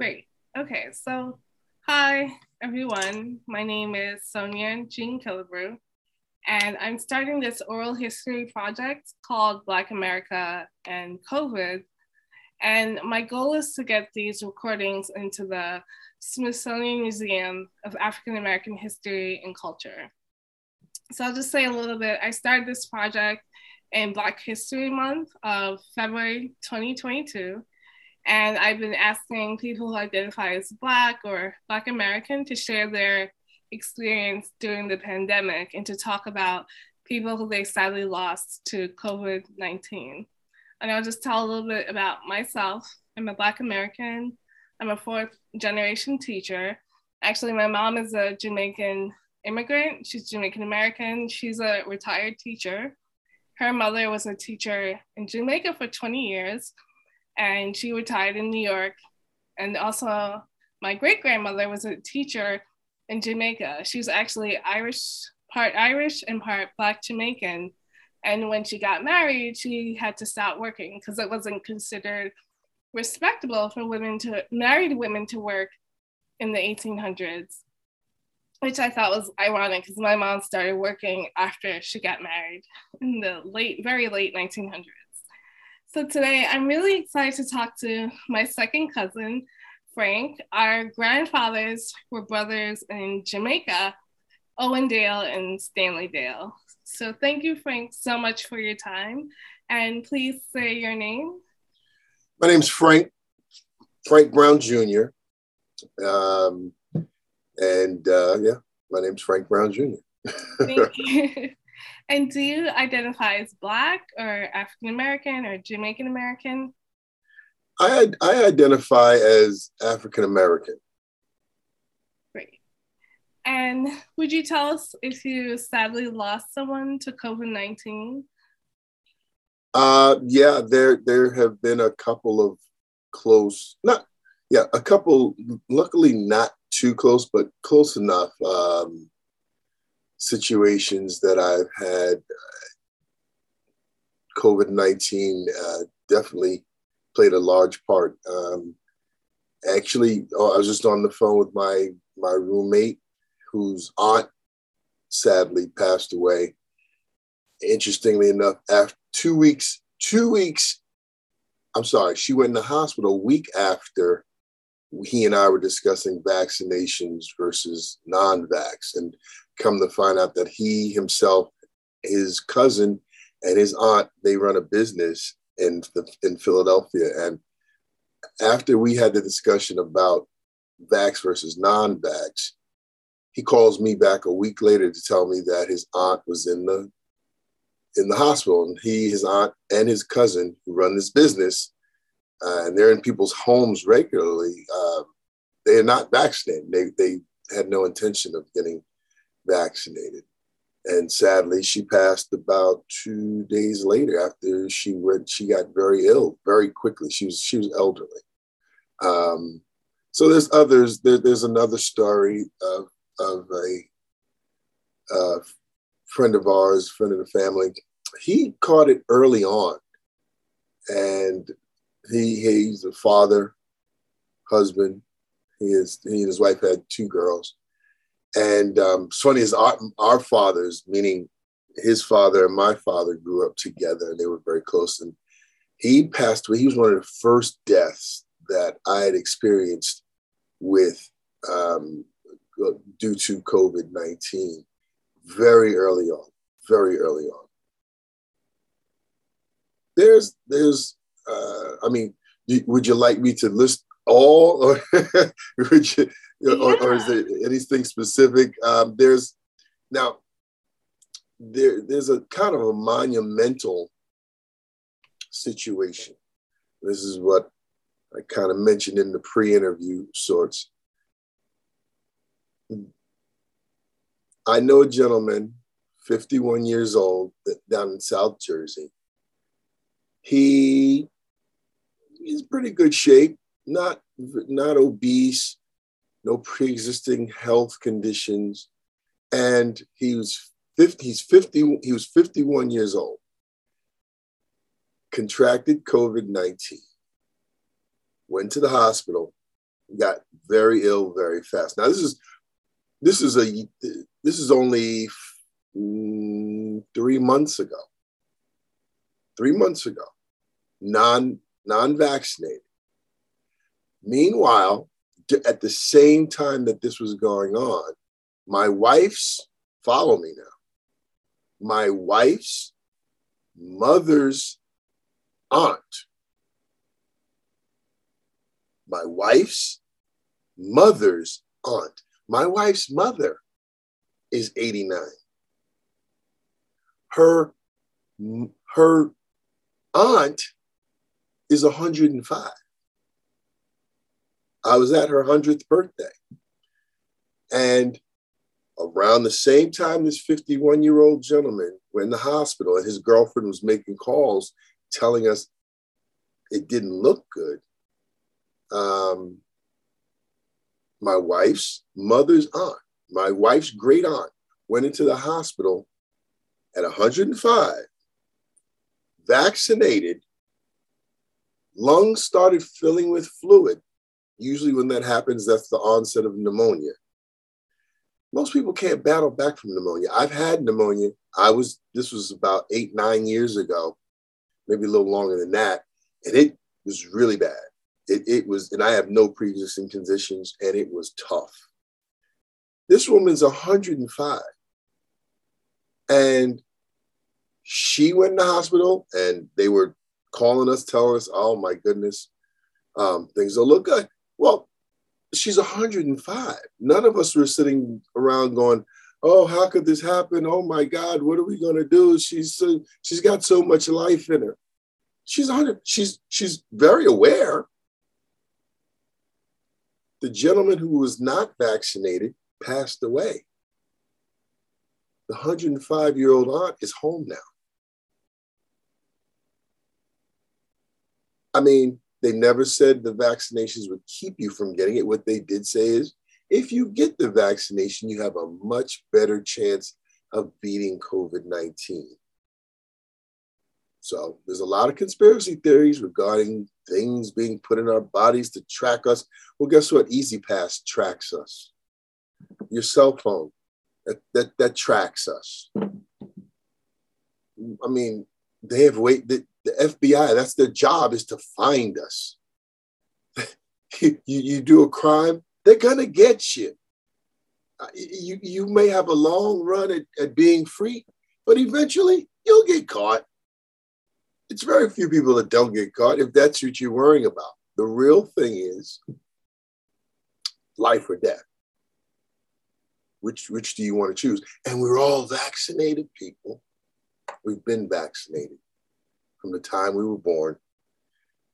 Great. Okay, so hi everyone. My name is Sonia Jean Killebrew, and I'm starting this oral history project called Black America and COVID. And my goal is to get these recordings into the Smithsonian Museum of African American History and Culture. So I'll just say a little bit. I started this project in Black History Month of February 2022 and I've been asking people who identify as Black or Black American to share their experience during the pandemic and to talk about people who they sadly lost to COVID 19. And I'll just tell a little bit about myself. I'm a Black American, I'm a fourth generation teacher. Actually, my mom is a Jamaican immigrant, she's Jamaican American, she's a retired teacher. Her mother was a teacher in Jamaica for 20 years and she retired in New York. And also, my great grandmother was a teacher in Jamaica. She was actually Irish, part Irish and part Black Jamaican. And when she got married, she had to stop working because it wasn't considered respectable for women to married women to work in the 1800s, which I thought was ironic because my mom started working after she got married in the late, very late 1900s. So today I'm really excited to talk to my second cousin, Frank. Our grandfathers were brothers in Jamaica, Owen Dale and Stanley Dale. So thank you, Frank, so much for your time. And please say your name. My name's Frank, Frank Brown Jr. Um, and uh, yeah, my name's Frank Brown Jr. Thank you. And do you identify as Black or African American or Jamaican American? I, I identify as African American. Great. And would you tell us if you sadly lost someone to COVID 19? Uh, yeah, there there have been a couple of close, not yeah, a couple. Luckily, not too close, but close enough. Um, situations that I've had, uh, COVID 19 uh, definitely played a large part. Um, actually, oh, I was just on the phone with my, my roommate whose aunt sadly passed away. Interestingly enough, after two weeks, two weeks, I'm sorry, she went in the hospital a week after he and I were discussing vaccinations versus non vax. And come to find out that he himself, his cousin, and his aunt, they run a business in, in Philadelphia. And after we had the discussion about vax versus non vax, he calls me back a week later to tell me that his aunt was in the in the hospital. And he his aunt and his cousin who run this business uh, and they're in people's homes regularly. Uh, they are not vaccinated. They, they had no intention of getting vaccinated. And sadly, she passed about two days later after she went, she got very ill very quickly. She was she was elderly. Um, so there's others. There, there's another story of of a uh, friend of ours, friend of the family. He caught it early on, and he he's a father, husband. He is he and his wife had two girls, and um, it's funny is our, our fathers, meaning his father and my father, grew up together, and they were very close. And he passed away. He was one of the first deaths that I had experienced with um, due to COVID nineteen, very early on, very early on. There's, there's, uh, I mean, would you like me to list all, or would you? yeah. or, or, is there anything specific? Um, there's now there there's a kind of a monumental situation. This is what I kind of mentioned in the pre-interview sorts. I know a gentleman, 51 years old, down in South Jersey. He he's pretty good shape, not not obese, no pre-existing health conditions, and he was 50, he's 50, he was 51 years old, contracted COVID-19, went to the hospital, got very ill very fast. Now this is this is a this is only mm, three months ago. Three months ago, non non vaccinated. Meanwhile, at the same time that this was going on, my wife's follow me now. My wife's mother's aunt my wife's mother's aunt. My wife's mother is 89. Her, her aunt is 105. I was at her 100th birthday. And around the same time this 51 year old gentleman went in the hospital and his girlfriend was making calls telling us it didn't look good um, my wife's mother's aunt, my wife's great aunt, went into the hospital at 105, vaccinated, lungs started filling with fluid. Usually, when that happens, that's the onset of pneumonia. Most people can't battle back from pneumonia. I've had pneumonia. I was, this was about eight, nine years ago, maybe a little longer than that. And it was really bad it, it was, and I have no pre-existing conditions, and it was tough. This woman's 105. And she went in the hospital and they were calling us, telling us, oh my goodness, um, things don't look good. Well, she's 105. None of us were sitting around going, oh, how could this happen? Oh my God, what are we going to do? She's she's got so much life in her. She's 100. She's she's very aware the gentleman who was not vaccinated passed away. The 105 year old aunt is home now. I mean, they never said the vaccinations would keep you from getting it. What they did say is if you get the vaccination, you have a much better chance of beating COVID 19. So there's a lot of conspiracy theories regarding things being put in our bodies to track us. Well, guess what? E-ZPass tracks us. Your cell phone, that, that, that tracks us. I mean, they have wait the, FBI, that's their job is to find us. you, you do a crime, they're gonna get you. Uh, you. You may have a long run at, at being free, but eventually you'll get caught it's very few people that don't get caught if that's what you're worrying about. The real thing is life or death. Which, which do you want to choose? And we're all vaccinated people. We've been vaccinated from the time we were born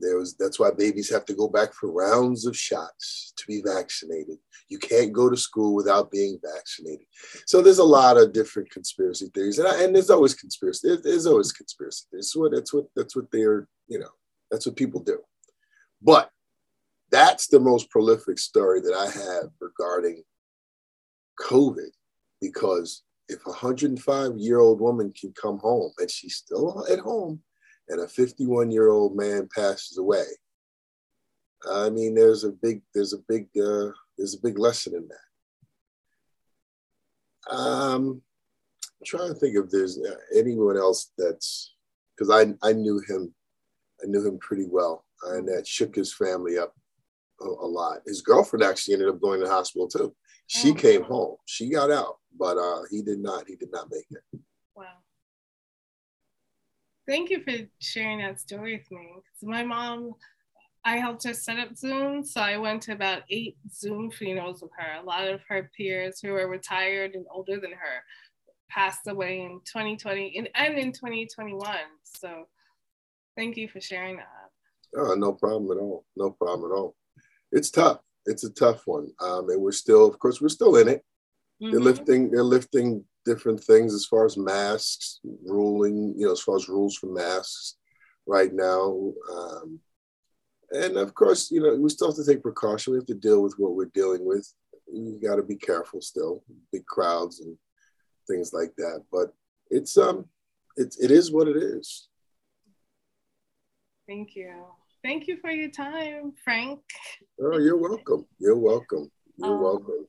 there was that's why babies have to go back for rounds of shots to be vaccinated. You can't go to school without being vaccinated. So there's a lot of different conspiracy theories, and, I, and there's always conspiracy. There's, there's always conspiracy. That's what that's what that's what they're you know that's what people do. But that's the most prolific story that I have regarding COVID, because if a 105 year old woman can come home and she's still at home and a 51 year old man passes away. I mean, there's a big, there's a big, uh, there's a big lesson in that. Um, I'm trying to think if there's uh, anyone else that's because I I knew him, I knew him pretty well, and that shook his family up a, a lot. His girlfriend actually ended up going to the hospital too. She oh, came home, she got out, but uh, he did not. He did not make it. Wow. Thank you for sharing that story with me. Because my mom, I helped her set up Zoom. So I went to about eight Zoom funerals with her. A lot of her peers who were retired and older than her passed away in 2020 and, and in 2021. So thank you for sharing that. Oh, no problem at all. No problem at all. It's tough. It's a tough one. Um, and we're still, of course, we're still in it. Mm-hmm. They're lifting, they're lifting different things as far as masks, ruling, you know, as far as rules for masks right now. Um, and of course, you know, we still have to take precaution. We have to deal with what we're dealing with. You got to be careful still, big crowds and things like that. But it's um, it's it is what it is. Thank you. Thank you for your time, Frank. Oh, you're welcome. You're welcome. You're um, welcome.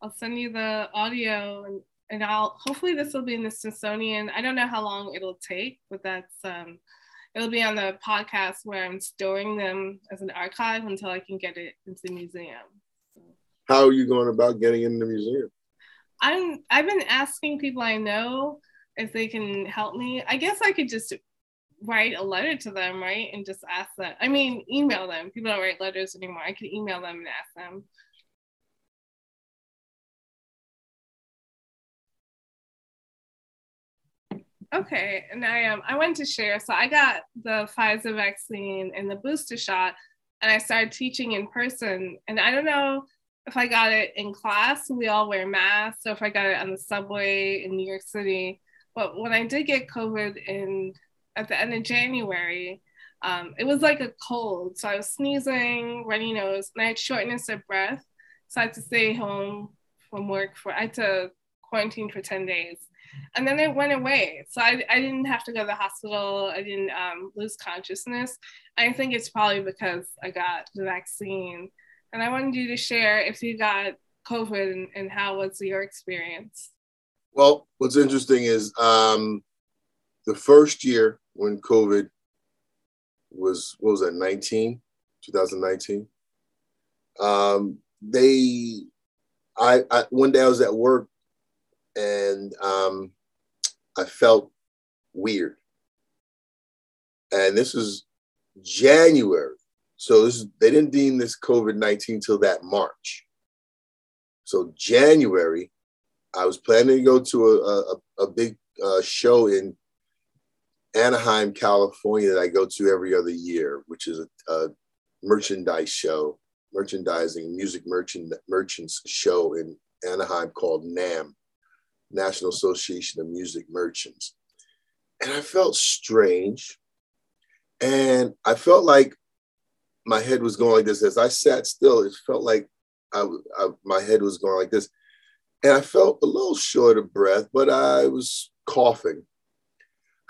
I'll send you the audio and, and I'll hopefully this will be in the Smithsonian. I don't know how long it'll take, but that's um it'll be on the podcast where I'm storing them as an archive until I can get it into the museum. How are you going about getting in the museum? I'm I've been asking people I know if they can help me. I guess I could just write a letter to them, right? And just ask them. I mean, email them. People don't write letters anymore. I could email them and ask them. Okay, and I um I went to share. So I got the Pfizer vaccine and the booster shot, and I started teaching in person. And I don't know if I got it in class, we all wear masks. So if I got it on the subway in New York City, but when I did get COVID in at the end of January, um, it was like a cold. So I was sneezing, runny nose, and I had shortness of breath. So I had to stay home from work for I had to quarantine for 10 days. And then it went away. So I, I didn't have to go to the hospital. I didn't um, lose consciousness. I think it's probably because I got the vaccine. And I wanted you to share if you got COVID and, and how was your experience? Well, what's interesting is um, the first year when COVID was, what was that, 19, 2019? Um, they, I, I, one day I was at work and um, I felt weird. And this was January. So this is, they didn't deem this COVID 19 till that March. So January, I was planning to go to a, a, a big uh, show in Anaheim, California that I go to every other year, which is a, a merchandise show, merchandising, music merchant, merchants show in Anaheim called NAMM. National Association of Music Merchants. And I felt strange. And I felt like my head was going like this. As I sat still, it felt like I, I, my head was going like this. And I felt a little short of breath, but I was coughing.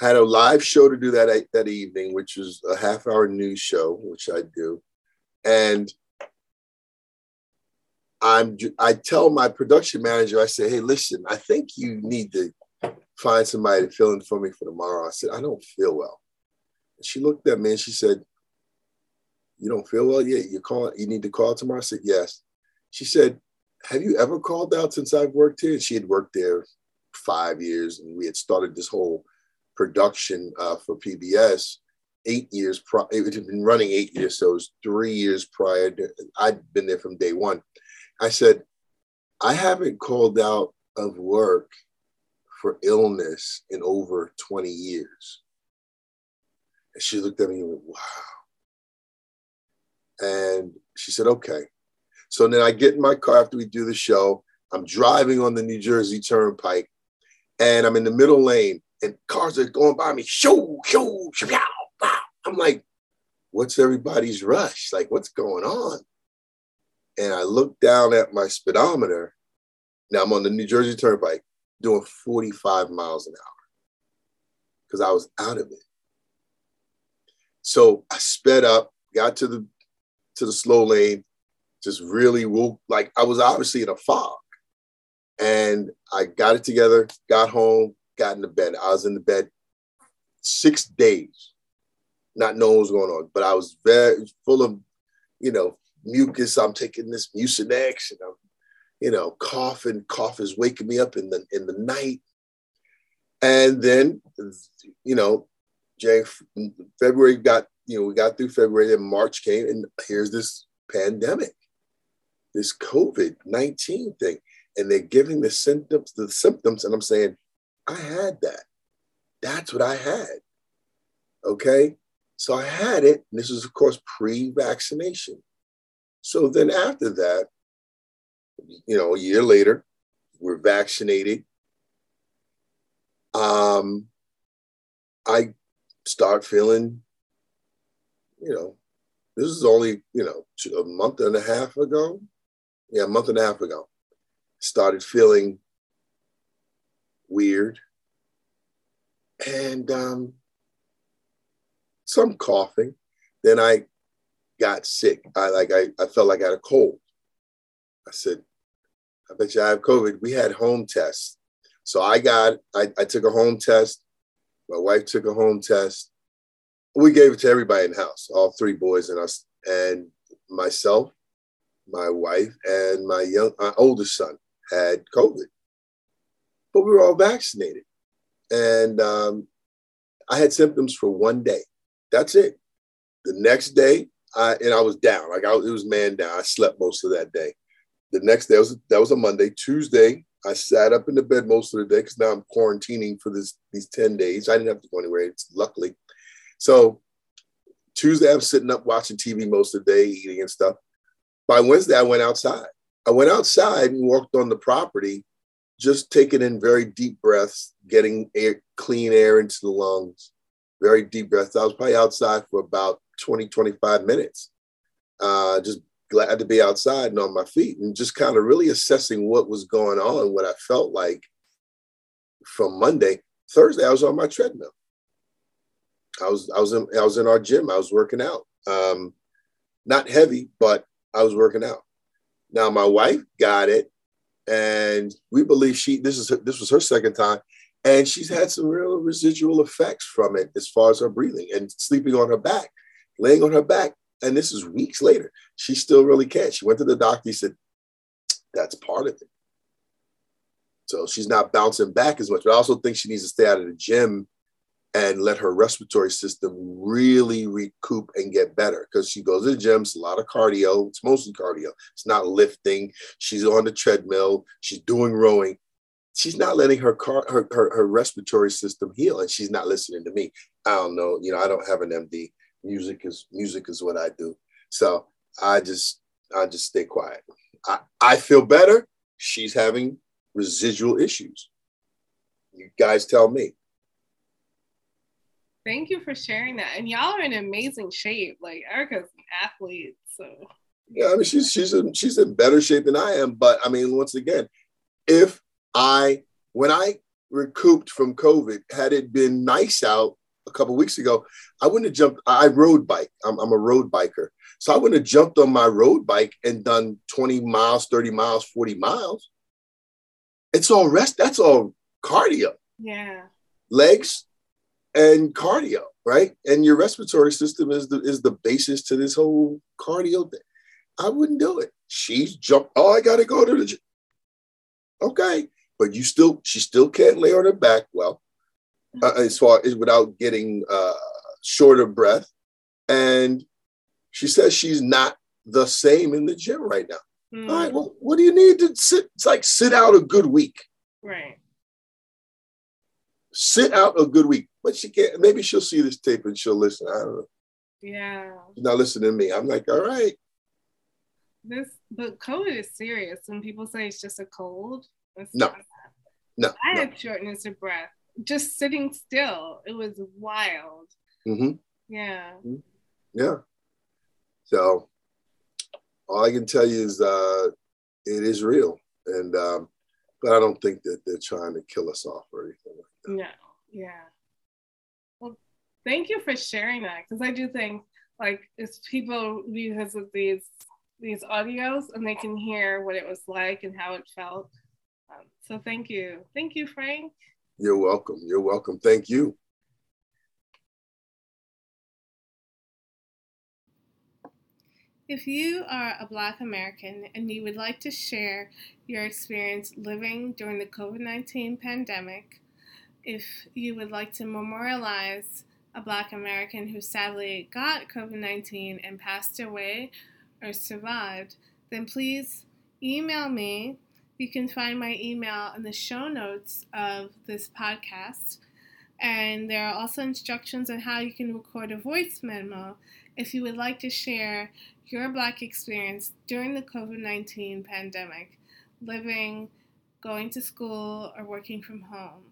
I had a live show to do that that evening, which was a half hour news show, which I do. And I'm I tell my production manager, I say, hey, listen, I think you need to find somebody to fill in for me for tomorrow. I said, I don't feel well. She looked at me and she said, You don't feel well yet? You call you need to call tomorrow? I said, Yes. She said, Have you ever called out since I've worked here? And she had worked there five years and we had started this whole production uh, for PBS eight years prior. It had been running eight years, so it was three years prior. To, I'd been there from day one. I said, I haven't called out of work for illness in over 20 years. And she looked at me and went, wow. And she said, okay. So then I get in my car after we do the show. I'm driving on the New Jersey Turnpike and I'm in the middle lane and cars are going by me. Shoo, shoo, shoo, I'm like, what's everybody's rush? Like, what's going on? And I looked down at my speedometer. Now I'm on the New Jersey Turnpike doing 45 miles an hour because I was out of it. So I sped up, got to the to the slow lane, just really woke like I was obviously in a fog. And I got it together, got home, got in the bed. I was in the bed six days, not knowing what was going on, but I was very full of, you know, mucus. I'm taking this Mucinex and I'm, you know, coughing. Cough is waking me up in the in the night. And then, you know, January, February got, you know, we got through February and March came and here's this pandemic, this COVID-19 thing. And they're giving the symptoms, the symptoms, and I'm saying, I had that. That's what I had. Okay. So I had it. And this is, of course, pre-vaccination. So then after that, you know, a year later, we're vaccinated. Um, I start feeling, you know, this is only, you know, a month and a half ago. Yeah, a month and a half ago. Started feeling weird. And um, some coughing. Then I got sick. I like I, I felt like I had a cold. I said, I bet you I have COVID. We had home tests. So I got, I, I took a home test. My wife took a home test. We gave it to everybody in the house, all three boys and us, and myself, my wife, and my young, my oldest son had COVID. But we were all vaccinated. And um, I had symptoms for one day. That's it. The next day, I, and I was down. Like I, it was man down. I slept most of that day. The next day was that was a Monday. Tuesday, I sat up in the bed most of the day because now I'm quarantining for this these 10 days. I didn't have to go anywhere, it's luckily. So Tuesday, I'm sitting up watching TV most of the day, eating and stuff. By Wednesday, I went outside. I went outside and walked on the property, just taking in very deep breaths, getting air, clean air into the lungs, very deep breaths. I was probably outside for about 20, 25 minutes. Uh, just glad to be outside and on my feet and just kind of really assessing what was going on, what I felt like from Monday. Thursday, I was on my treadmill. I was I was in I was in our gym. I was working out. Um, not heavy, but I was working out. Now my wife got it, and we believe she this is her, this was her second time, and she's had some real residual effects from it as far as her breathing and sleeping on her back, laying on her back. And this is weeks later. She still really can't. She went to the doctor. He said, that's part of it. So she's not bouncing back as much. But I also think she needs to stay out of the gym and let her respiratory system really recoup and get better because she goes to the gym. It's a lot of cardio. It's mostly cardio. It's not lifting. She's on the treadmill. She's doing rowing. She's not letting her car her, her, her respiratory system heal, and she's not listening to me. I don't know. You know, I don't have an MD. Music is music is what I do. So I just I just stay quiet. I, I feel better. She's having residual issues. You guys tell me. Thank you for sharing that. And y'all are in amazing shape. Like Erica's an athlete, so yeah, I mean she's she's in she's in better shape than I am. But I mean, once again, if I when I recouped from COVID, had it been nice out couple weeks ago, I wouldn't have jumped. I road bike. I'm, I'm a road biker, so I wouldn't have jumped on my road bike and done 20 miles, 30 miles, 40 miles. It's all rest. That's all cardio. Yeah. Legs, and cardio, right? And your respiratory system is the is the basis to this whole cardio thing. I wouldn't do it. She's jumped. Oh, I gotta go to the gym. Okay, but you still, she still can't lay on her back well, uh, as far as without getting uh, short of breath. And she says she's not the same in the gym right now. Mm. All right, well, what do you need to sit? It's like sit out a good week. Right. Sit out a good week but she can't. Maybe she'll see this tape and she'll listen. I don't know. Yeah. She's not listening to me. I'm like, all right. This, but COVID is serious. When people say it's just a cold, no, no. I no. had shortness of breath just sitting still. It was wild. Mm-hmm. Yeah. Mm-hmm. Yeah. So all I can tell you is uh, it is real, and um, but I don't think that they're trying to kill us off or anything like that. No. Yeah Well, thank you for sharing that because I do think like it's people because of these these audios and they can hear what it was like and how it felt. Um, so thank you, thank you, Frank. You're welcome. You're welcome. Thank you. If you are a Black American and you would like to share your experience living during the COVID 19 pandemic, if you would like to memorialize a Black American who sadly got COVID 19 and passed away or survived, then please email me. You can find my email in the show notes of this podcast. And there are also instructions on how you can record a voice memo if you would like to share your Black experience during the COVID 19 pandemic, living, going to school, or working from home.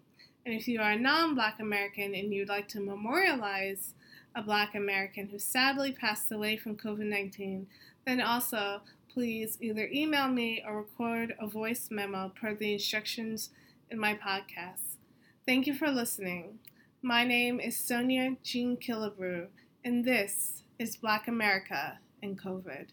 And if you are a non Black American and you'd like to memorialize a Black American who sadly passed away from COVID 19, then also please either email me or record a voice memo per the instructions in my podcast. Thank you for listening. My name is Sonia Jean Killebrew, and this is Black America and COVID.